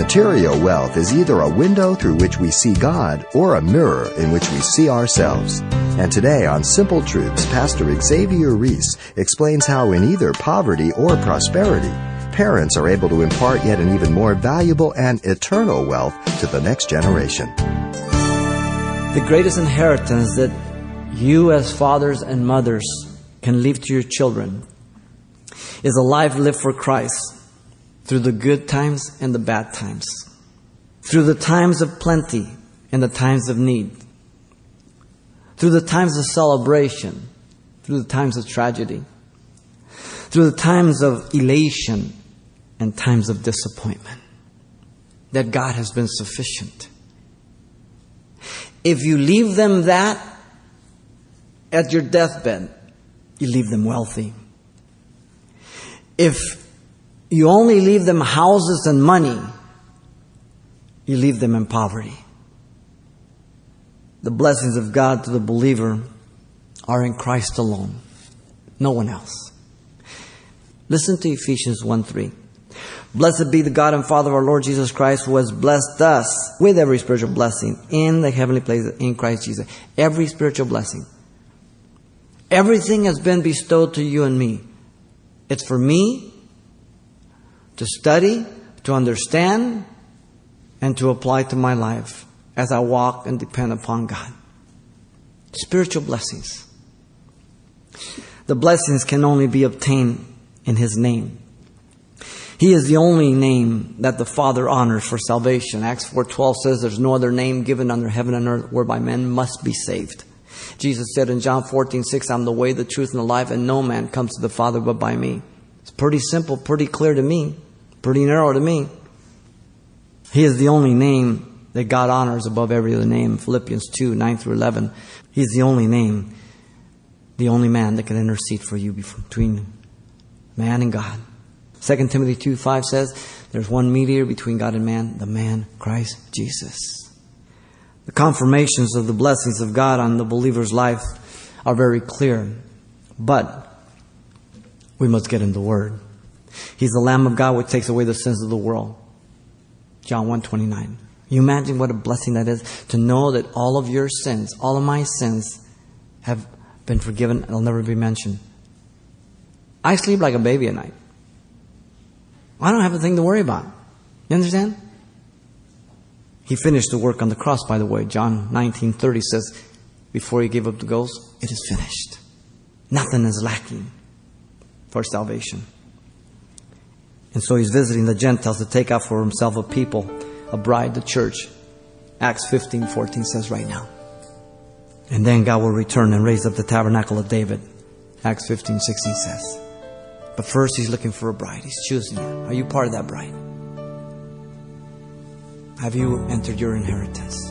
Material wealth is either a window through which we see God or a mirror in which we see ourselves. And today on Simple Truths, Pastor Xavier Ries explains how in either poverty or prosperity, parents are able to impart yet an even more valuable and eternal wealth to the next generation. The greatest inheritance that you as fathers and mothers can leave to your children is a life lived for Christ through the good times and the bad times, through the times of plenty and the times of need, through the times of celebration, through the times of tragedy, through the times of elation and times of disappointment. That God has been sufficient. If you leave them that at your deathbed, you leave them wealthy. If you only leave them houses and money, you leave them in poverty. The blessings of God to the believer are in Christ alone, no one else. Listen to Ephesians 1 3. Blessed be the God and Father of our Lord Jesus Christ, who has blessed us with every spiritual blessing in the heavenly places in Christ Jesus. Every spiritual blessing. Everything has been bestowed to you and me. It's for me to study, to understand, and to apply to my life as I walk and depend upon God. Spiritual blessings. The blessings can only be obtained in His name. He is the only name that the Father honors for salvation. Acts 4:12 says there's no other name given under heaven and earth whereby men must be saved. Jesus said in John 14:6, I'm the way, the truth, and the life, and no man comes to the Father but by me. It's pretty simple, pretty clear to me, pretty narrow to me. He is the only name that God honors above every other name. Philippians 2, 9 through 11. He's the only name, the only man that can intercede for you between man and God. 2 Timothy 2 5 says, There's one mediator between God and man, the man Christ Jesus. The confirmations of the blessings of God on the believer's life are very clear, but we must get in the Word. He's the Lamb of God which takes away the sins of the world. John 1 29. You imagine what a blessing that is to know that all of your sins, all of my sins, have been forgiven and will never be mentioned. I sleep like a baby at night. I don't have a thing to worry about. You understand? He finished the work on the cross, by the way. John 19:30 says, before he gave up the ghost, it is finished. Nothing is lacking for salvation. And so he's visiting the Gentiles to take out for himself a people, a bride, the church. Acts 15, 14 says right now. And then God will return and raise up the tabernacle of David. Acts 15, 16 says. But first, he's looking for a bride. He's choosing you. Are you part of that bride? Have you entered your inheritance?